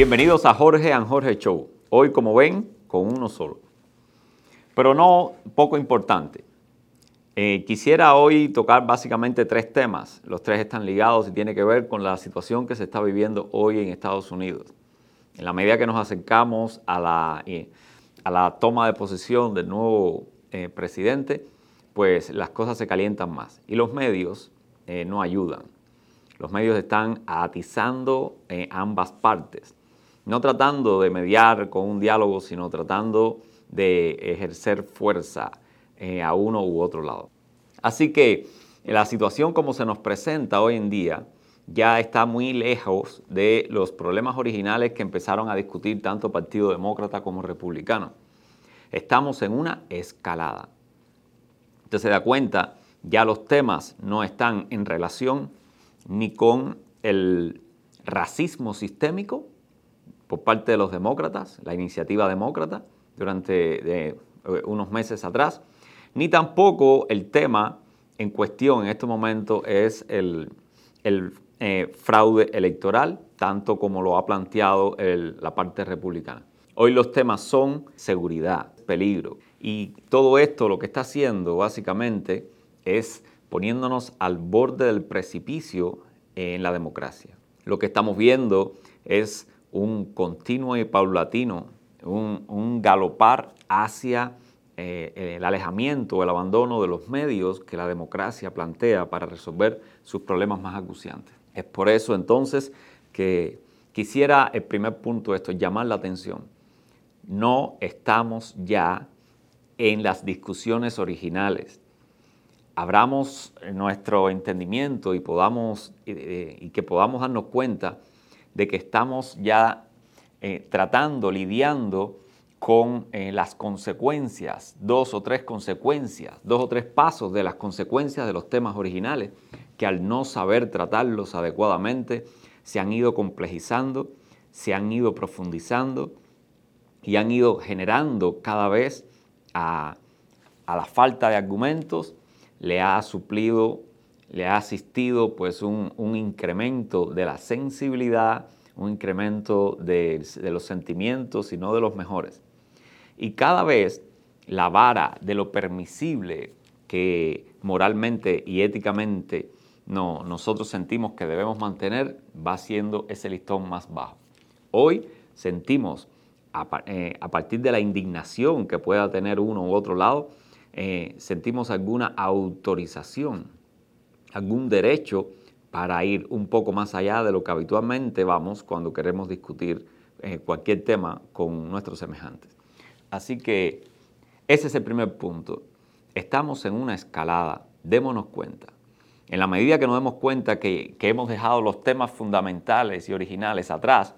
Bienvenidos a Jorge and Jorge Show. Hoy, como ven, con uno solo. Pero no poco importante. Eh, quisiera hoy tocar básicamente tres temas. Los tres están ligados y tienen que ver con la situación que se está viviendo hoy en Estados Unidos. En la medida que nos acercamos a la, eh, a la toma de posesión del nuevo eh, presidente, pues las cosas se calientan más. Y los medios no ayudan. Los medios están atizando ambas partes no tratando de mediar con un diálogo, sino tratando de ejercer fuerza eh, a uno u otro lado. Así que la situación como se nos presenta hoy en día ya está muy lejos de los problemas originales que empezaron a discutir tanto Partido Demócrata como Republicano. Estamos en una escalada. Usted se da cuenta, ya los temas no están en relación ni con el racismo sistémico, por parte de los demócratas, la iniciativa demócrata, durante eh, unos meses atrás, ni tampoco el tema en cuestión en este momento es el, eh, fraude electoral, tanto como lo ha planteado la parte republicana. Hoy los temas son seguridad, peligro, y todo esto lo que está haciendo básicamente es poniéndonos al borde del precipicio en la democracia. Lo que estamos viendo es un continuo y paulatino, un, galopar hacia eh, el alejamiento, el abandono de los medios que la democracia plantea para resolver sus problemas más acuciantes. Es por eso entonces que quisiera el primer punto de esto, llamar la atención. No estamos ya en las discusiones originales. Abramos nuestro entendimiento y, podamos, y que podamos darnos cuenta de que estamos ya eh, tratando, lidiando con eh, las consecuencias, dos o tres consecuencias, dos o tres pasos de las consecuencias de los temas originales, que al no saber tratarlos adecuadamente se han ido complejizando, se han ido profundizando y han ido generando cada vez a, la falta de argumentos, le ha suplido le ha asistido pues un, incremento de la sensibilidad, un incremento de, los sentimientos y no de los mejores. Y cada vez la vara de lo permisible que moralmente y éticamente no, nosotros sentimos que debemos mantener va siendo ese listón más bajo. Hoy sentimos, a, eh, partir de la indignación que pueda tener uno u otro lado, eh, sentimos alguna autorización algún derecho para ir un poco más allá de lo que habitualmente vamos cuando queremos discutir eh, cualquier tema con nuestros semejantes. Así que ese es el primer punto. Estamos en una escalada, démonos cuenta. En la medida que nos demos cuenta que, hemos dejado los temas fundamentales y originales atrás,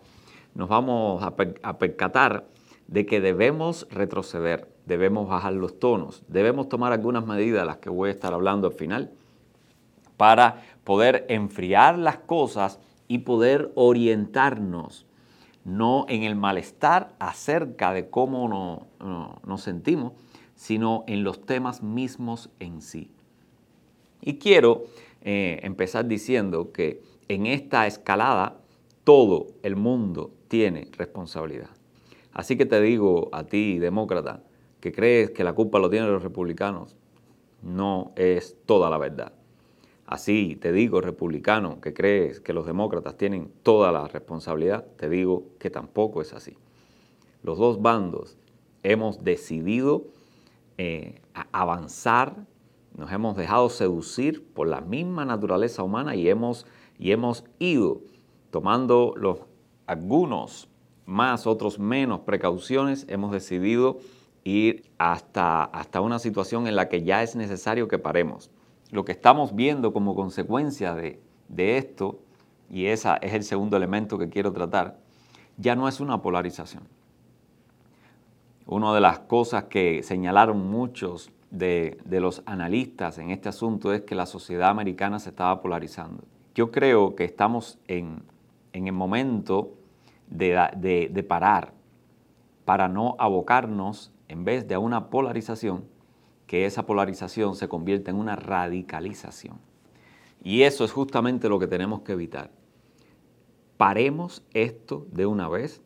nos vamos a, a percatar de que debemos retroceder, debemos bajar los tonos, debemos tomar algunas medidas las que voy a estar hablando al final para poder enfriar las cosas y poder orientarnos, no en el malestar acerca de cómo nos sentimos, sino en los temas mismos en sí. Y quiero eh, empezar diciendo que en esta escalada todo el mundo tiene responsabilidad. Así que te digo a ti, demócrata, que crees que la culpa lo tienen los republicanos, no es toda la verdad. Así te digo, republicano, que crees que los demócratas tienen toda la responsabilidad, te digo que tampoco es así. Los dos bandos hemos decidido eh, avanzar, nos hemos dejado seducir por la misma naturaleza humana y hemos, y hemos ido tomando los, algunos más, otros menos precauciones, hemos decidido ir hasta, hasta una situación en la que ya es necesario que paremos lo que estamos viendo como consecuencia de, esto, y ese es el segundo elemento que quiero tratar, ya no es una polarización. Una de las cosas que señalaron muchos de, los analistas en este asunto es que la sociedad americana se estaba polarizando. Yo creo que estamos en, el momento de, de parar para no abocarnos, en vez de a una polarización, que esa polarización se convierta en una radicalización. Y eso es justamente lo que tenemos que evitar. paremos esto de una vez.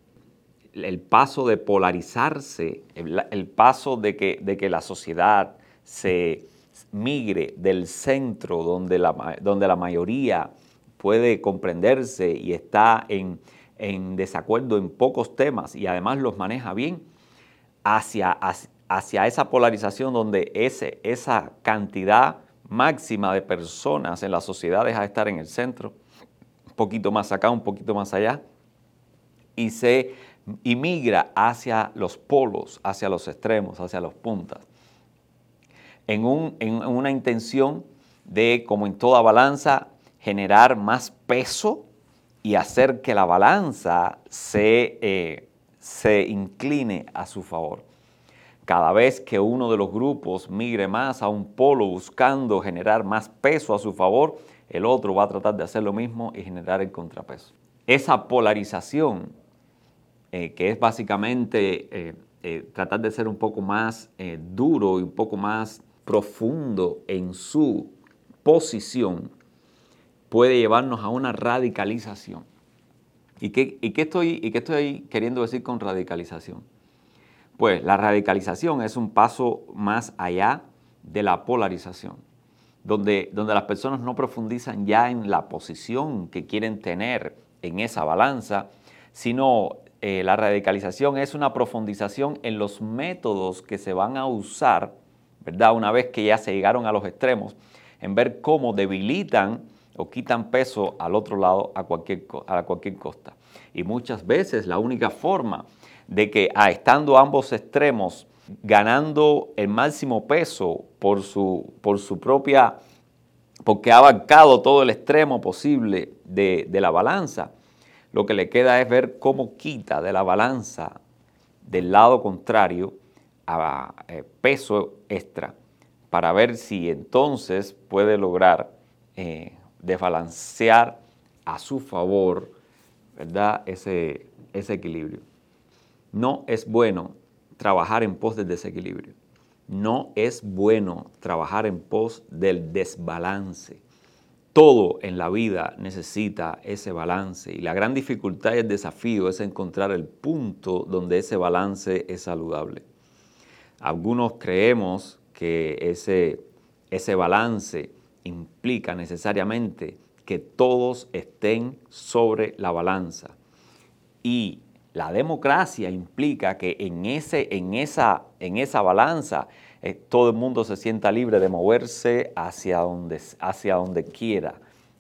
El paso de polarizarse, el, paso de que, de que la sociedad se migre del centro donde la, donde la mayoría puede comprenderse y está en, desacuerdo en pocos temas y además los maneja bien, hacia, esa polarización donde ese, esa cantidad máxima de personas en la sociedad deja de estar en el centro, un poquito más acá, un poquito más allá, y se migra hacia los polos, hacia los extremos, hacia los puntas en, una intención de, como en toda balanza, generar más peso y hacer que la balanza se, eh, se incline a su favor. Cada vez que uno de los grupos migre más a un polo buscando generar más peso a su favor, el otro va a tratar de hacer lo mismo y generar el contrapeso. Esa polarización, eh, que es básicamente eh, tratar de ser un poco más duro y un poco más profundo en su posición puede llevarnos a una radicalización. ¿Y estoy, ¿Y qué estoy queriendo decir con radicalización? Pues la radicalización es un paso más allá de la polarización, donde, donde las personas no profundizan ya en la posición que quieren tener en esa balanza, sino eh, la radicalización es una profundización en los métodos que se van a usar ¿verdad? Una vez que ya se llegaron a los extremos, en ver cómo debilitan o quitan peso al otro lado a cualquier, a cualquier costa. Y muchas veces la única forma de que a, estando ambos extremos ganando el máximo peso por su, por su propia, porque ha abarcado todo el extremo posible de, de la balanza, lo que le queda es ver cómo quita de la balanza del lado contrario a eh, peso extra para ver si entonces puede lograr eh, desbalancear a su favor ¿verdad? Ese, ese equilibrio. No es bueno trabajar en pos del desequilibrio. No es bueno trabajar en pos del desbalance. Todo en la vida necesita ese balance y la gran dificultad y el desafío es encontrar el punto donde ese balance es saludable. Algunos creemos que ese, ese balance implica necesariamente que todos estén sobre la balanza. Y la democracia implica que en, ese, en, esa, en esa balanza eh, todo el mundo se sienta libre de moverse hacia donde, hacia donde quiera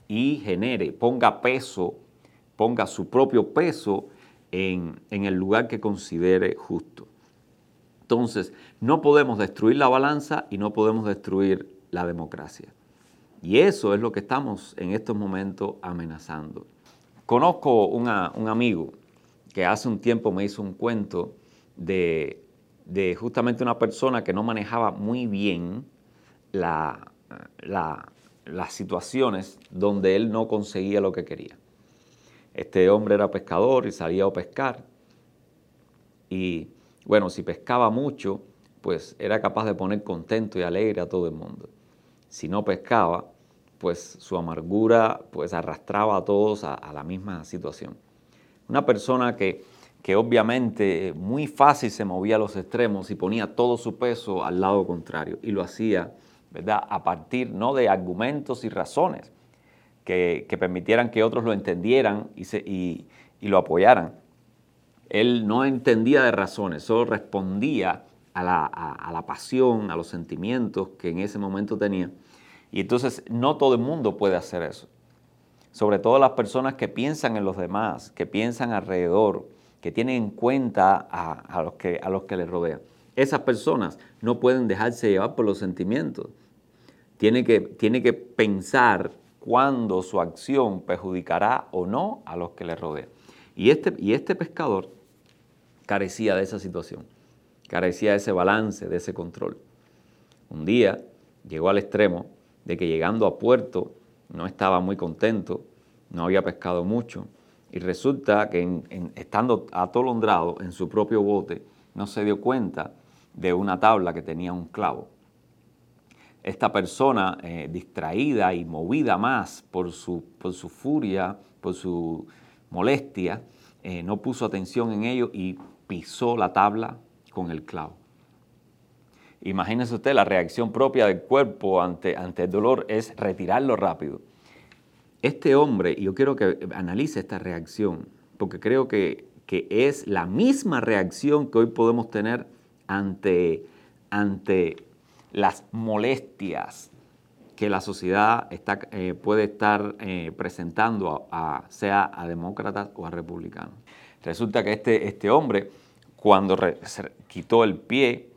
y genere, ponga peso, ponga su propio peso en, en el lugar que considere justo. Entonces, no podemos destruir la balanza y no podemos destruir la democracia. Y eso es lo que estamos en estos momentos amenazando. Conozco un amigo que hace un tiempo me hizo un cuento de, justamente una persona que no manejaba muy bien las situaciones donde él no conseguía lo que quería. Este hombre era pescador y salía a pescar. Y bueno, si pescaba mucho, pues era capaz de poner contento y alegre a todo el mundo. Si no pescaba, pues su amargura pues arrastraba a todos a, la misma situación. Una persona que, que obviamente muy fácil se movía a los extremos y ponía todo su peso al lado contrario y lo hacía, ¿verdad? A partir no de argumentos y razones que, permitieran que otros lo entendieran y, lo apoyaran, él no entendía de razones, solo respondía a la, pasión, a los sentimientos que en ese momento tenía. Y entonces no todo el mundo puede hacer eso. Sobre todo las personas que piensan en los demás, que piensan alrededor, que tienen en cuenta a, los, que, a los que les rodean. Esas personas no pueden dejarse llevar por los sentimientos. Tiene que, tiene que pensar cuándo su acción perjudicará o no a los que le rodean. Y este, y este pescador carecía de esa situación, carecía de ese balance, de ese control. Un día llegó al extremo de que llegando a puerto no estaba muy contento, no había pescado mucho y resulta que estando atolondrado en su propio bote no se dio cuenta de una tabla que tenía un clavo. Esta persona eh, distraída y movida más por su, furia, por su molestia, eh, no puso atención en ello y pisó la tabla con el clavo. Imagínese usted, la reacción propia del cuerpo ante, ante el dolor es retirarlo rápido. Este hombre, yo quiero que analice esta reacción, porque creo que, que es la misma reacción que hoy podemos tener ante, ante las molestias que la sociedad está, eh, puede estar eh, presentando, a, sea a demócratas o a republicanos. Resulta que este, este hombre, cuando quitó el pie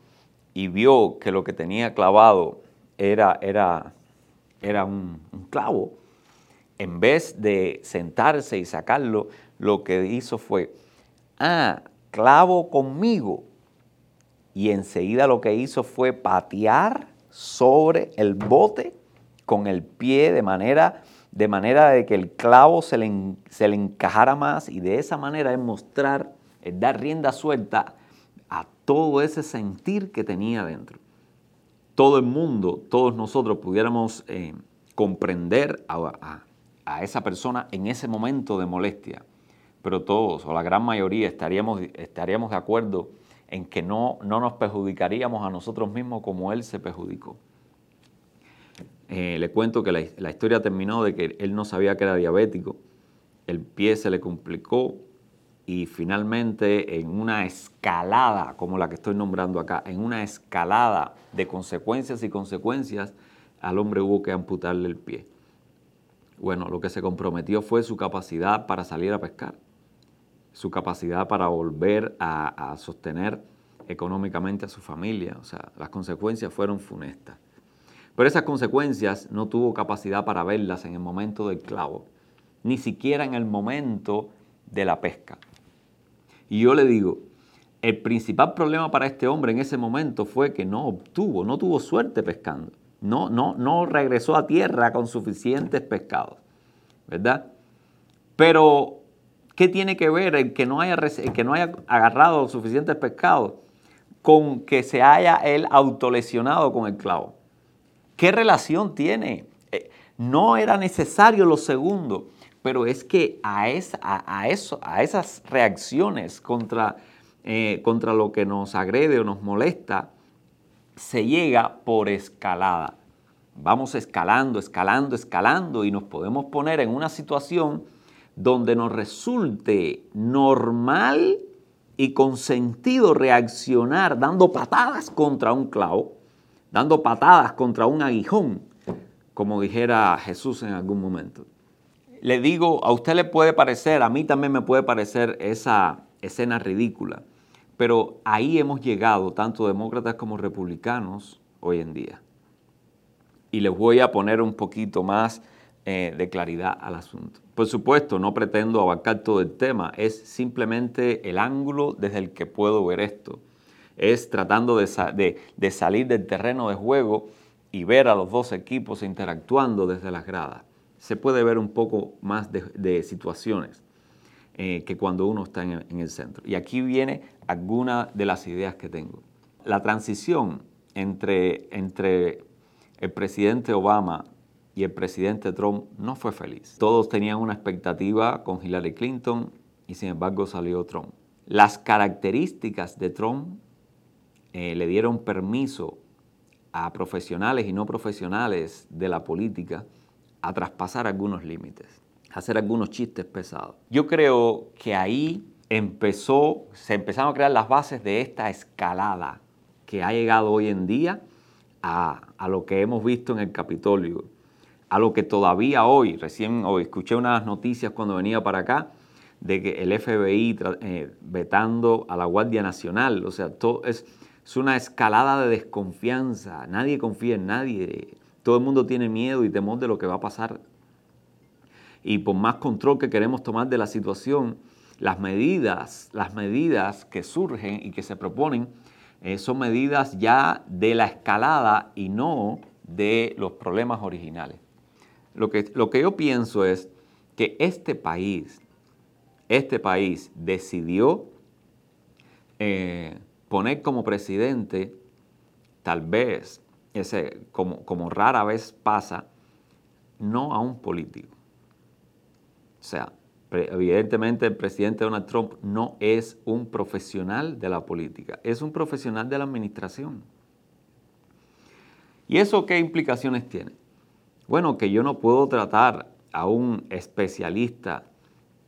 y vio que lo que tenía clavado era, era, era un, clavo, en vez de sentarse y sacarlo, lo que hizo fue, ah, clavo conmigo. Y enseguida lo que hizo fue patear sobre el bote con el pie de manera, de manera de que el clavo se le, se le encajara más y de esa manera es mostrar, es dar rienda suelta a todo ese sentir que tenía dentro. Todo el mundo, todos nosotros pudiéramos eh, comprender a, esa persona en ese momento de molestia, pero todos o la gran mayoría estaríamos, estaríamos de acuerdo en que no, no nos perjudicaríamos a nosotros mismos como él se perjudicó. Eh, le cuento que la, historia terminó de que él no sabía que era diabético, el pie se le complicó y finalmente en una escalada, como la que estoy nombrando acá, en una escalada de consecuencias y consecuencias, al hombre hubo que amputarle el pie. Bueno, lo que se comprometió fue su capacidad para salir a pescar, su capacidad para volver a sostener económicamente a su familia. O sea, las consecuencias fueron funestas. Pero esas consecuencias no tuvo capacidad para verlas en el momento del clavo, ni siquiera en el momento de la pesca. Y yo le digo, el principal problema para este hombre en ese momento fue que no obtuvo, no tuvo suerte pescando. No, no, no regresó a tierra con suficientes pescados, ¿verdad? Pero, ¿qué tiene que ver el que no haya, que no haya agarrado suficientes pescados con que se haya él autolesionado con el clavo? ¿Qué relación tiene? Eh, no era necesario lo segundo, pero es que a, eso, a esas reacciones contra, eh, contra lo que nos agrede o nos molesta, se llega por escalada. Vamos escalando, escalando, escalando y nos podemos poner en una situación donde nos resulte normal y con sentido reaccionar dando patadas contra un clavo dando patadas contra un aguijón, como dijera Jesús en algún momento. Le digo, a usted le puede parecer, a mí también me puede parecer esa escena ridícula, pero ahí hemos llegado, tanto demócratas como republicanos, hoy en día. Y les voy a poner un poquito más eh, de claridad al asunto. Por supuesto, no pretendo abarcar todo el tema, es simplemente el ángulo desde el que puedo ver esto es tratando de, salir del terreno de juego y ver a los dos equipos interactuando desde las gradas. Se puede ver un poco más de, situaciones eh, que cuando uno está en el, centro. Y aquí viene alguna de las ideas que tengo. La transición entre, entre el presidente Obama y el presidente Trump no fue feliz. Todos tenían una expectativa con Hillary Clinton y sin embargo salió Trump. Las características de Trump eh, le dieron permiso a profesionales y no profesionales de la política a traspasar algunos límites, a hacer algunos chistes pesados. Yo creo que ahí empezó, se empezaron a crear las bases de esta escalada que ha llegado hoy en día a, a lo que hemos visto en el Capitolio, a lo que todavía hoy, recién hoy escuché unas noticias cuando venía para acá, de que el FBI eh, vetando a la Guardia Nacional, o sea, todo es, es una escalada de desconfianza. Nadie confía en nadie. Todo el mundo tiene miedo y temor de lo que va a pasar. Y por más control que queremos tomar de la situación, las medidas, las medidas que surgen y que se proponen eh, son medidas ya de la escalada y no de los problemas originales. Lo que, lo que yo pienso es que este país, este país decidió eh, poner como presidente, tal vez, ese, como, como rara vez pasa, no a un político. O sea, Evidentemente el presidente Donald Trump no es un profesional de la política, es un profesional de la administración. ¿Y eso qué implicaciones tiene? Bueno, que yo no puedo tratar a un especialista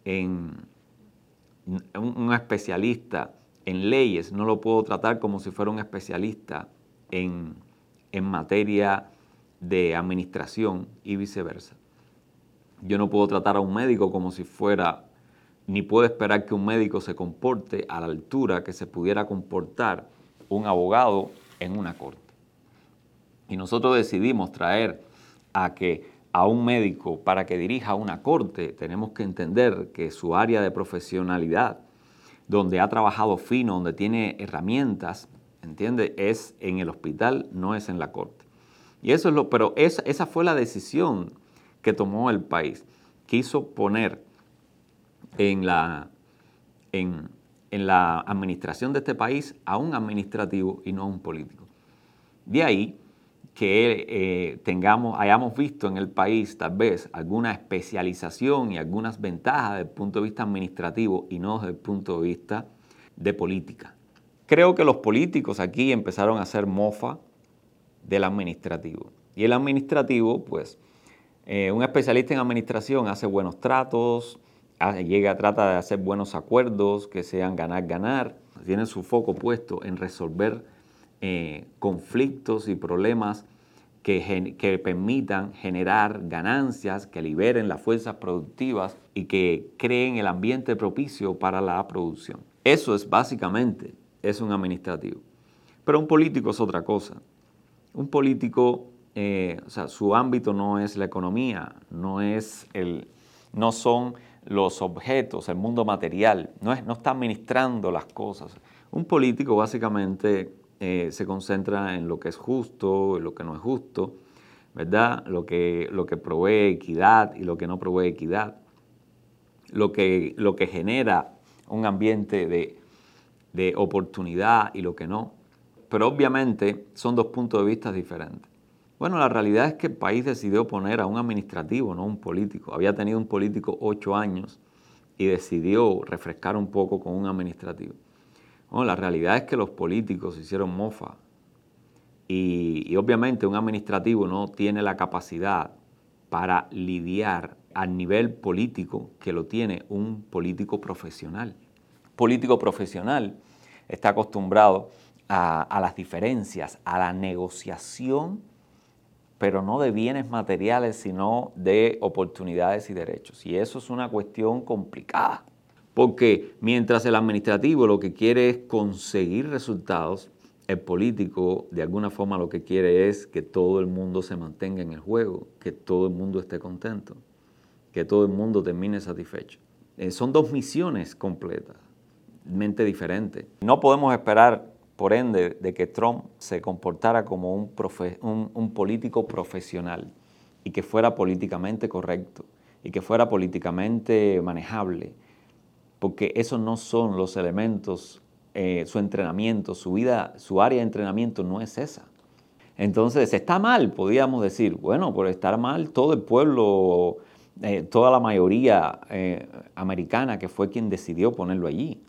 en un especialista en leyes, no lo puedo tratar como si fuera un especialista en, en materia de administración y viceversa. Yo no puedo tratar a un médico como si fuera, ni puedo esperar que un médico se comporte a la altura que se pudiera comportar un abogado en una corte. Y nosotros decidimos traer a que a un médico para que dirija una corte, tenemos que entender que su área de profesionalidad, donde ha trabajado fino, donde tiene herramientas, ¿entiende? Es en el hospital, no es en la corte. Y eso es lo, pero esa, fue la decisión que tomó el país. Quiso poner en la, en, la administración de este país a un administrativo y no a un político. De ahí que eh, tengamos, hayamos visto en el país tal vez alguna especialización y algunas ventajas desde el punto de vista administrativo y no desde el punto de vista de política. Creo que los políticos aquí empezaron a hacer mofa del administrativo. Y el administrativo, pues, eh, un especialista en administración hace buenos tratos, llega, trata de hacer buenos acuerdos que sean ganar-ganar, tiene su foco puesto en resolver eh, conflictos y problemas que, permitan generar ganancias, que liberen las fuerzas productivas y que creen el ambiente propicio para la producción. Eso es básicamente, es un administrativo. Pero un político es otra cosa. Un político eh, o sea, su ámbito no es la economía, no, es el, no son los objetos, el mundo material, no, es, no está administrando las cosas. Un político básicamente eh, se concentra en lo que es justo, en lo que no es justo, ¿verdad? Lo que, lo que provee equidad y lo que no provee equidad, lo que, lo que genera un ambiente de, de oportunidad y lo que no. Pero obviamente son dos puntos de vista diferentes. Bueno, la realidad es que el país decidió poner a un administrativo, no un político. Había tenido un político ocho años y decidió refrescar un poco con un administrativo. Bueno, la realidad es que los políticos hicieron mofa y, y obviamente un administrativo no tiene la capacidad para lidiar al nivel político que lo tiene un político profesional. Político profesional está acostumbrado a, las diferencias, a la negociación pero no de bienes materiales, sino de oportunidades y derechos. Y eso es una cuestión complicada, porque mientras el administrativo lo que quiere es conseguir resultados, el político de alguna forma lo que quiere es que todo el mundo se mantenga en el juego, que todo el mundo esté contento, que todo el mundo termine satisfecho. Eh, son dos misiones completas, mente diferentes. No podemos esperar por ende, de que Trump se comportara como un, político profesional y que fuera políticamente correcto y que fuera políticamente manejable, porque esos no son los elementos, eh, su entrenamiento, su vida, su área de entrenamiento no es esa. Entonces, está mal, podríamos decir, bueno, por estar mal, todo el pueblo, eh, toda la mayoría eh, americana que fue quien decidió ponerlo allí.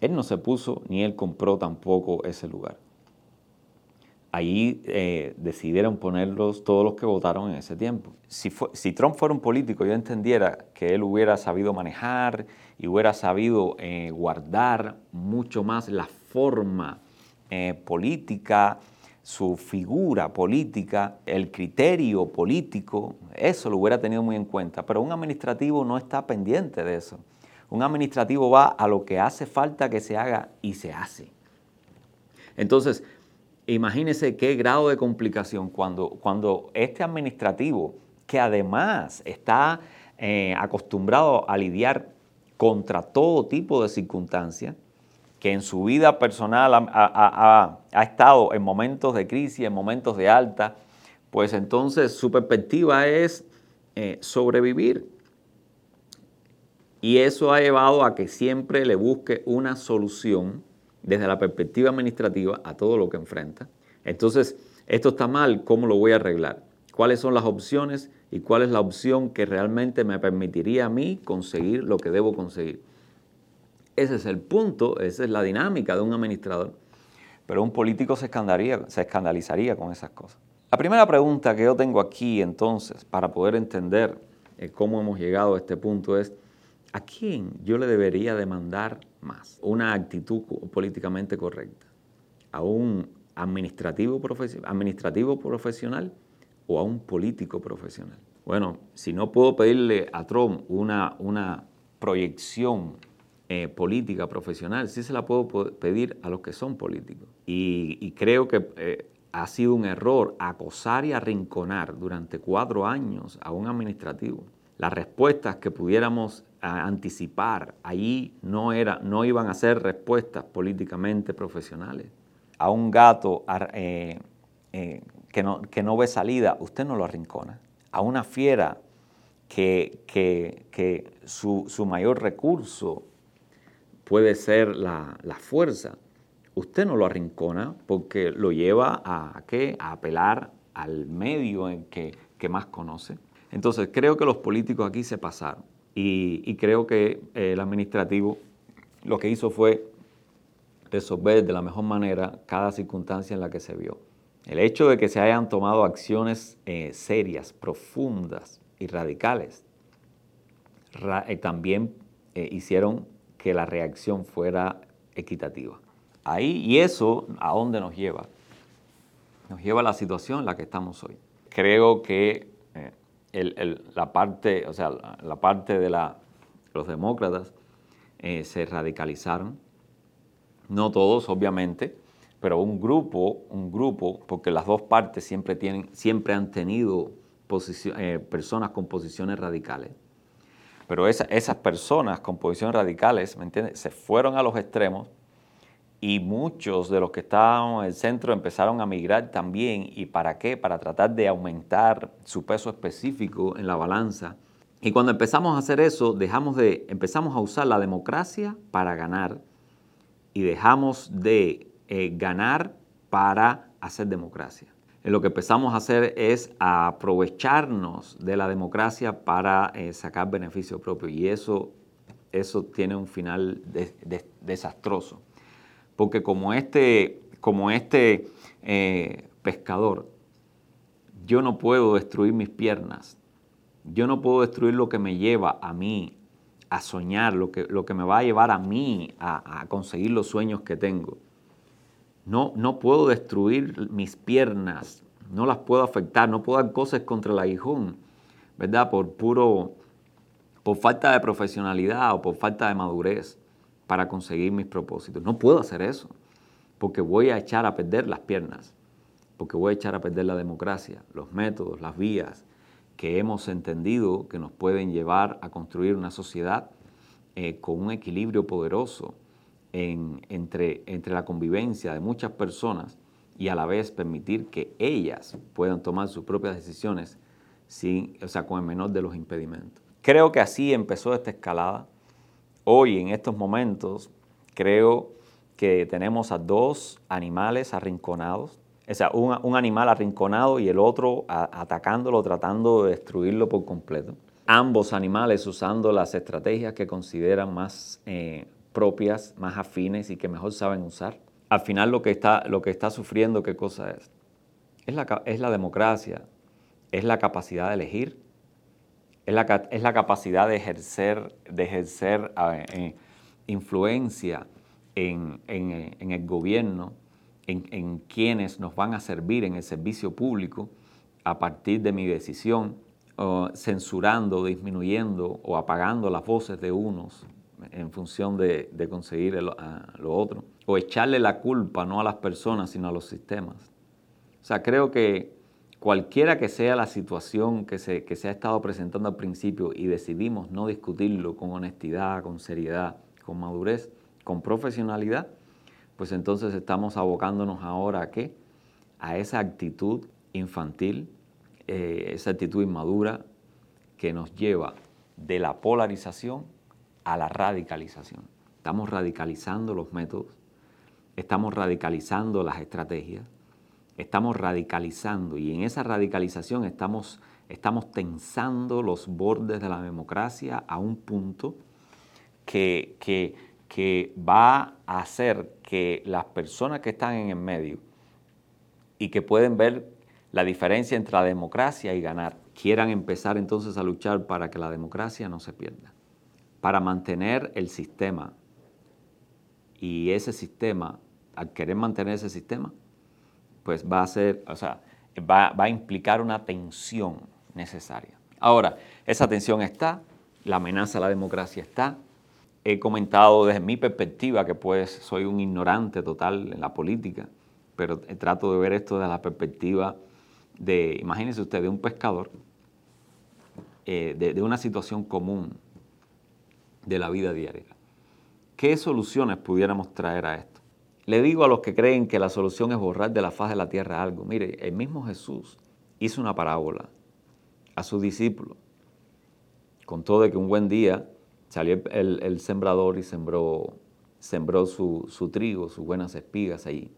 Él no se puso ni él compró tampoco ese lugar. Ahí eh, decidieron ponerlos todos los que votaron en ese tiempo. Si, si, Trump fuera un político, yo entendiera que él hubiera sabido manejar y hubiera sabido eh, guardar mucho más la forma eh, política, su figura política, el criterio político, eso lo hubiera tenido muy en cuenta. Pero un administrativo no está pendiente de eso. Un administrativo va a lo que hace falta que se haga y se hace. Entonces, imagínese qué grado de complicación cuando, cuando este administrativo, que además está eh, acostumbrado a lidiar contra todo tipo de circunstancias, que en su vida personal ha, estado en momentos de crisis, en momentos de alta, pues entonces su perspectiva es eh, sobrevivir y eso ha llevado a que siempre le busque una solución desde la perspectiva administrativa a todo lo que enfrenta. Entonces, esto está mal, ¿cómo lo voy a arreglar? cuáles son las opciones y cuál es la opción que realmente me permitiría a mí conseguir lo que debo conseguir. Ese es el punto, esa es la dinámica de un administrador. Pero un político se escandalizaría, se escandalizaría con esas cosas. La primera pregunta que yo tengo aquí entonces, para poder entender eh, cómo hemos llegado a este punto, es ¿a quién yo le debería demandar más? Una actitud políticamente correcta. ¿A un administrativo, profesional o a un político profesional? Bueno, si no puedo pedirle a Trump una, una proyección eh, política profesional, sí se la puedo pedir a los que son políticos. Y, creo que eh, ha sido un error acosar y arrinconar durante cuatro años a un administrativo. Las respuestas que pudiéramos anticipar allí no, era, no iban a ser respuestas políticamente profesionales. A un gato eh, eh, que, no, que, no, ve salida, usted no lo arrincona. A una fiera que, que, su, su, mayor recurso puede ser la, la fuerza, usted no lo arrincona porque lo lleva a, ¿qué? a apelar al medio en que, más conoce. Entonces, creo que los políticos aquí se pasaron y, creo que el administrativo lo que hizo fue resolver de la mejor manera cada circunstancia en la que se vio. El hecho de que se hayan tomado acciones eh, serias, profundas y radicales, eh, también eh, hicieron que la reacción fuera equitativa. Ahí, y eso, ¿a dónde nos lleva? Nos lleva a la situación en la que estamos hoy. Creo que la parte, o sea, la, parte de la, los demócratas eh, se radicalizaron. No todos, obviamente, pero un grupo, un grupo, porque las dos partes siempre, tienen, siempre han tenido eh, personas con posiciones radicales. Pero esas personas con posiciones radicales, ¿me entiendes? Se fueron a los extremos y muchos de los que estaban en el centro empezaron a migrar también. ¿Y para qué? Para tratar de aumentar su peso específico en la balanza. Y cuando empezamos a hacer eso, dejamos de, empezamos a usar la democracia para ganar y dejamos de eh, ganar para hacer democracia. lo que empezamos a hacer es aprovecharnos de la democracia para eh, sacar beneficio propio y eso, eso tiene un final desastroso porque como este, como este eh, pescador, yo no puedo destruir mis piernas, yo no puedo destruir lo que me lleva a mí a soñar, lo que, lo que me va a llevar a mí a, conseguir los sueños que tengo. No, no puedo destruir mis piernas, no las puedo afectar, no puedo dar cosas contra el aguijón, ¿verdad? Por puro, por falta de profesionalidad o por falta de madurez para conseguir mis propósitos. No puedo hacer eso, porque voy a echar a perder las piernas, porque voy a echar a perder la democracia, los métodos, las vías que hemos entendido que nos pueden llevar a construir una sociedad eh, con un equilibrio poderoso entre, entre la convivencia de muchas personas y a la vez permitir que ellas puedan tomar sus propias decisiones sin, o sea, con el menor de los impedimentos. Creo que así empezó esta escalada Hoy, en estos momentos, creo que tenemos a dos animales arrinconados. O sea, un, animal arrinconado y el otro atacándolo, tratando de destruirlo por completo. Ambos animales usando las estrategias que consideran más eh, propias, más afines y que mejor saben usar. Al final lo que está, sufriendo, ¿qué cosa es? Es la democracia, es la capacidad de elegir, es la, capacidad de ejercer, de ejercer eh, influencia en, el gobierno, en, quienes nos van a servir en el servicio público a partir de mi decisión, censurando, disminuyendo o apagando las voces de unos en función de, conseguir lo otro, o echarle la culpa no a las personas, sino a los sistemas. O sea, creo que cualquiera que sea la situación que se, se ha estado presentando al principio y decidimos no discutirlo con honestidad, con seriedad, con madurez, con profesionalidad, pues entonces estamos abocándonos ahora a qué? A esa actitud infantil, eh, esa actitud inmadura que nos lleva de la polarización a la radicalización. Estamos radicalizando los métodos, estamos radicalizando las estrategias, estamos radicalizando y en esa radicalización estamos, estamos tensando los bordes de la democracia a un punto que, que, que va a hacer que las personas que están en el medio y que pueden ver la diferencia entre la democracia y ganar, quieran empezar entonces a luchar para que la democracia no se pierda, para mantener el sistema. Y ese sistema, al querer mantener ese sistema, pues va a ser, o sea, va, va a implicar una tensión necesaria. Ahora, esa tensión está, la amenaza a la democracia está. He comentado desde mi perspectiva que pues soy un ignorante total en la política, pero trato de ver esto desde la perspectiva de, imagínense usted, de un pescador, eh, de, una situación común de la vida diaria. ¿Qué soluciones pudiéramos traer a esto? Le digo a los que creen que la solución es borrar de la faz de la tierra algo. Mire, el mismo Jesús hizo una parábola a sus discípulos. Contó de que un buen día salió el, sembrador y sembró, su, trigo, sus buenas espigas allí.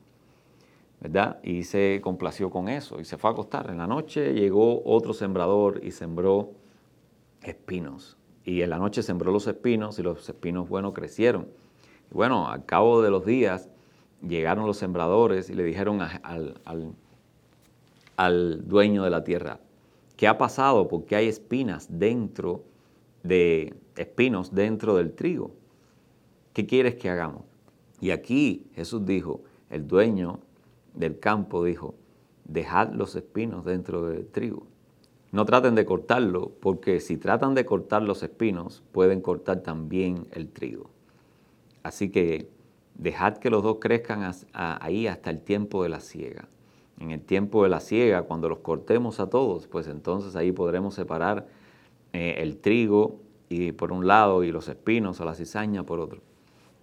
¿verdad? Y se complació con eso y se fue a acostar. En la noche llegó otro sembrador y sembró espinos. Y en la noche sembró los espinos y los espinos, bueno, crecieron. Y bueno, al cabo de los días llegaron los sembradores y le dijeron al, al, dueño de la tierra, ¿qué ha pasado? Porque hay espinas dentro de espinos dentro del trigo. ¿Qué quieres que hagamos? Y aquí Jesús dijo, el dueño del campo dijo, dejad los espinos dentro del trigo. No traten de cortarlo, porque si tratan de cortar los espinos, pueden cortar también el trigo. Así que dejad que los dos crezcan ahí hasta el tiempo de la siega. En el tiempo de la siega, cuando los cortemos a todos, pues entonces ahí podremos separar eh, el trigo y por un lado y los espinos o la cizaña por otro.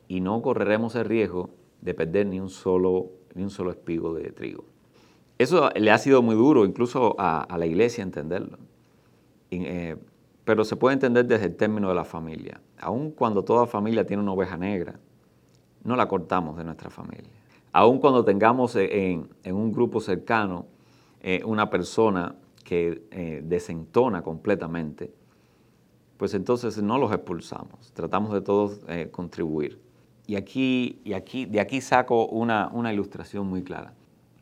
Y no correremos el riesgo de perder ni un solo ni un solo espigo de trigo. Eso le ha sido muy duro incluso a, la iglesia entenderlo. Eh, pero se puede entender desde el término de la familia. Aun cuando toda familia tiene una oveja negra, no la cortamos de nuestra familia. Aun cuando tengamos en, un grupo cercano eh, una persona que eh, desentona completamente, pues entonces no los expulsamos. Tratamos de todos contribuir. Y aquí, y aquí, de aquí saco una, una ilustración muy clara.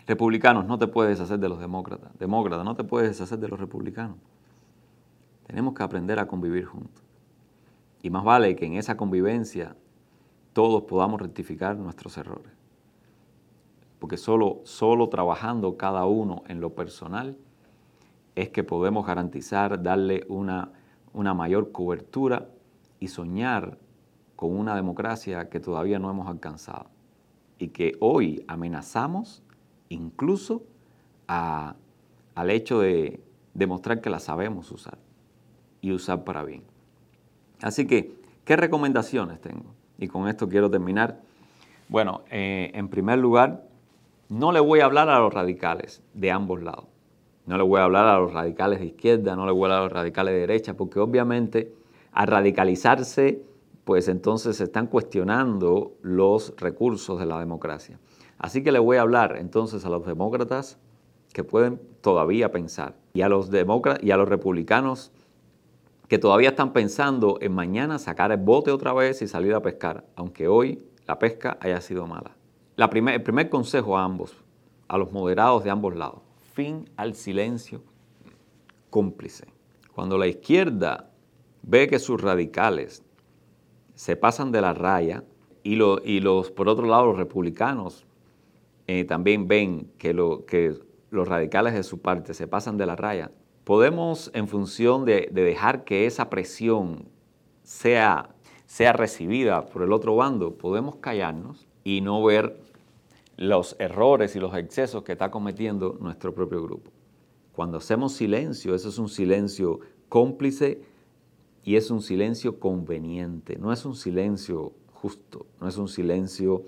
Republicanos, no te puedes deshacer de los demócratas. Demócratas, no te puedes deshacer de los republicanos. Tenemos que aprender a convivir juntos. Y más vale que en esa convivencia todos podamos rectificar nuestros errores. Porque solo, solo trabajando cada uno en lo personal es que podemos garantizar, darle una, una mayor cobertura y soñar con una democracia que todavía no hemos alcanzado y que hoy amenazamos incluso al hecho de demostrar que la sabemos usar y usar para bien. Así que, ¿qué recomendaciones tengo? Y con esto quiero terminar. Bueno, eh, en primer lugar, no le voy a hablar a los radicales de ambos lados. No le voy a hablar a los radicales de izquierda, no le voy a hablar a los radicales de derecha, porque obviamente al radicalizarse pues entonces se están cuestionando los recursos de la democracia. Así que le voy a hablar entonces a los demócratas que pueden todavía pensar y a los y a los republicanos que todavía están pensando en mañana sacar el bote otra vez y salir a pescar, aunque hoy la pesca haya sido mala. La el primer consejo a ambos, a los moderados de ambos lados, fin al silencio cómplice. Cuando la izquierda ve que sus radicales se pasan de la raya y, y los, por otro lado, los republicanos eh, también ven que, lo, que los radicales de su parte se pasan de la raya, podemos, en función de, dejar que esa presión sea, sea recibida por el otro bando, podemos callarnos y no ver los errores y los excesos que está cometiendo nuestro propio grupo. Cuando hacemos silencio, eso es un silencio cómplice y es un silencio conveniente, no es un silencio justo, no es un silencio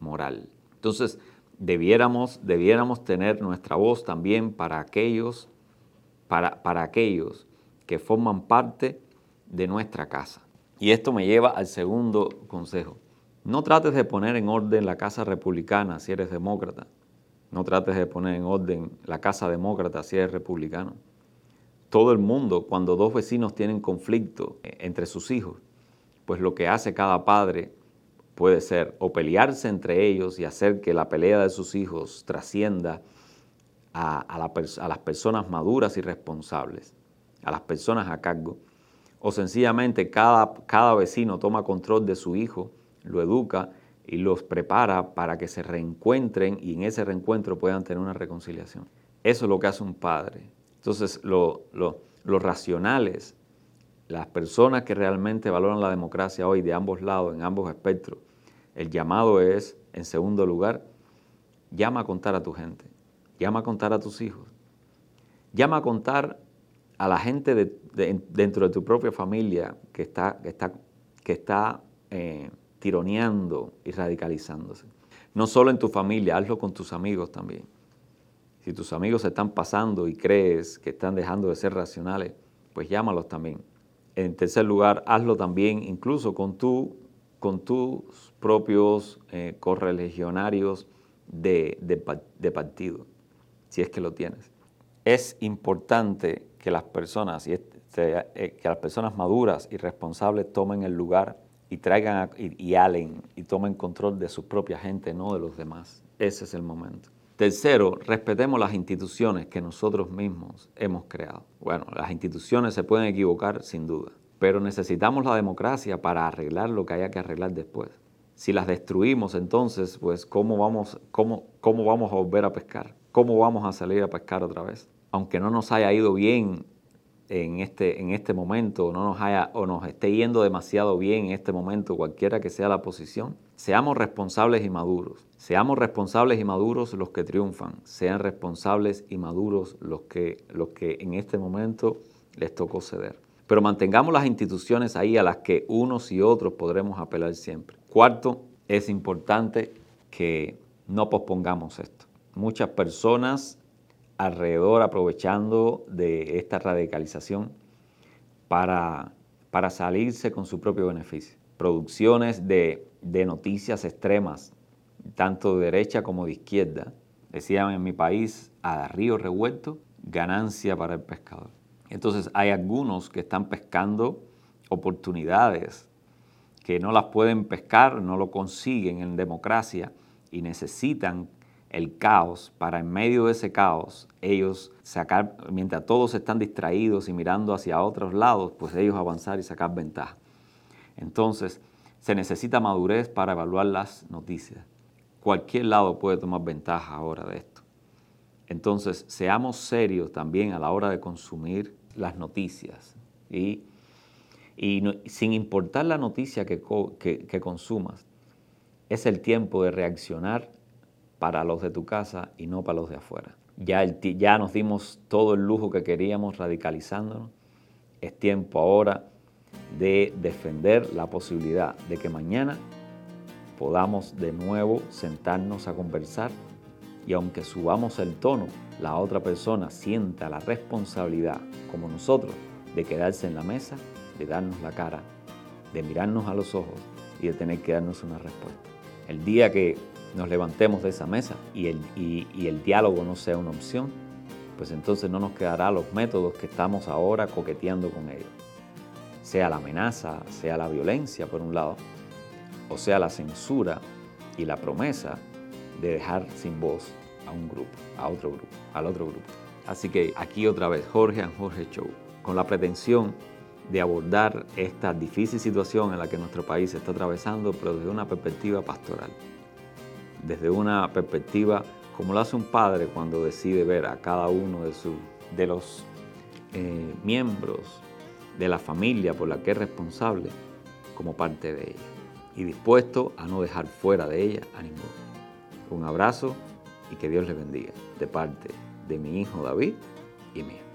moral. Entonces, debiéramos, debiéramos tener nuestra voz también para aquellos, para, para aquellos que forman parte de nuestra casa. Y esto me lleva al segundo consejo. No trates de poner en orden la casa republicana si eres demócrata. No trates de poner en orden la casa demócrata si eres republicano. Todo el mundo, cuando dos vecinos tienen conflicto eh, entre sus hijos, pues lo que hace cada padre puede ser o pelearse entre ellos y hacer que la pelea de sus hijos trascienda a, las personas maduras y responsables, a las personas a cargo, o sencillamente cada, cada vecino toma control de su hijo, lo educa y los prepara para que se reencuentren y en ese reencuentro puedan tener una reconciliación. Eso es lo que hace un padre. Entonces, los racionales, las personas que realmente valoran la democracia hoy de ambos lados, en ambos espectros, el llamado es, en segundo lugar, llama a contar a tu gente, llama a contar a tus hijos, llama a contar a la gente dentro de tu propia familia que está, eh, tironeando y radicalizándose. No solo en tu familia, hazlo con tus amigos también. Si tus amigos se están pasando y crees que están dejando de ser racionales, pues llámalos también. En tercer lugar, hazlo también incluso con, tu, con tus propios eh, correligionarios de, partido, si es que lo tienes. Es importante que las personas, y eh, que las personas maduras y responsables tomen el lugar y traigan y, alen y tomen control de su propia gente, no de los demás. Ese es el momento. Tercero, respetemos las instituciones que nosotros mismos hemos creado. Bueno, las instituciones se pueden equivocar sin duda, pero necesitamos la democracia para arreglar lo que haya que arreglar después. Si las destruimos, entonces, pues, ¿cómo vamos, cómo, cómo vamos a volver a pescar? ¿Cómo vamos a salir a pescar otra vez? Aunque no nos haya ido bien en este, en este momento no nos haya o nos esté yendo demasiado bien en este momento, cualquiera que sea la posición, seamos responsables y maduros. Seamos responsables y maduros los que triunfan. Sean responsables y maduros los que, los que en este momento les tocó ceder. Pero mantengamos las instituciones ahí a las que unos y otros podremos apelar siempre. Cuarto, es importante que no pospongamos esto. Muchas personas alrededor aprovechando de esta radicalización para, para salirse con su propio beneficio. Producciones de, noticias extremas, tanto de derecha como de izquierda, decían en mi país, a río revuelto, ganancia para el pescador. Entonces hay algunos que están pescando oportunidades que no las pueden pescar, no lo consiguen en democracia y necesitan el caos para en medio de ese caos ellos sacar, mientras todos están distraídos y mirando hacia otros lados, pues ellos avanzar y sacar ventaja. Entonces, se necesita madurez para evaluar las noticias. Cualquier lado puede tomar ventaja ahora de esto. Entonces, seamos serios también a la hora de consumir las noticias. Y, sin importar la noticia que, que consumas, es el tiempo de reaccionar para los de tu casa y no para los de afuera. Ya, ya nos dimos todo el lujo que queríamos radicalizándonos. Es tiempo ahora de defender la posibilidad de que mañana podamos de nuevo sentarnos a conversar y aunque subamos el tono, la otra persona sienta la responsabilidad, como nosotros, de quedarse en la mesa, de darnos la cara, de mirarnos a los ojos y de tener que darnos una respuesta. El día que nos levantemos de esa mesa y el, diálogo no sea una opción, pues entonces no nos quedará los métodos que estamos ahora coqueteando con ellos. Sea la amenaza, sea la violencia por un lado, o sea la censura y la promesa de dejar sin voz a un grupo, a otro grupo, al otro grupo. Así que aquí otra vez Jorge and Jorge Show, con la pretensión de abordar esta difícil situación en la que nuestro país está atravesando, pero desde una perspectiva pastoral desde una perspectiva como lo hace un padre cuando decide ver a cada uno de, de los eh, miembros de la familia por la que es responsable como parte de ella y dispuesto a no dejar fuera de ella a ninguno. Un abrazo y que Dios les bendiga de parte de mi hijo David y mío.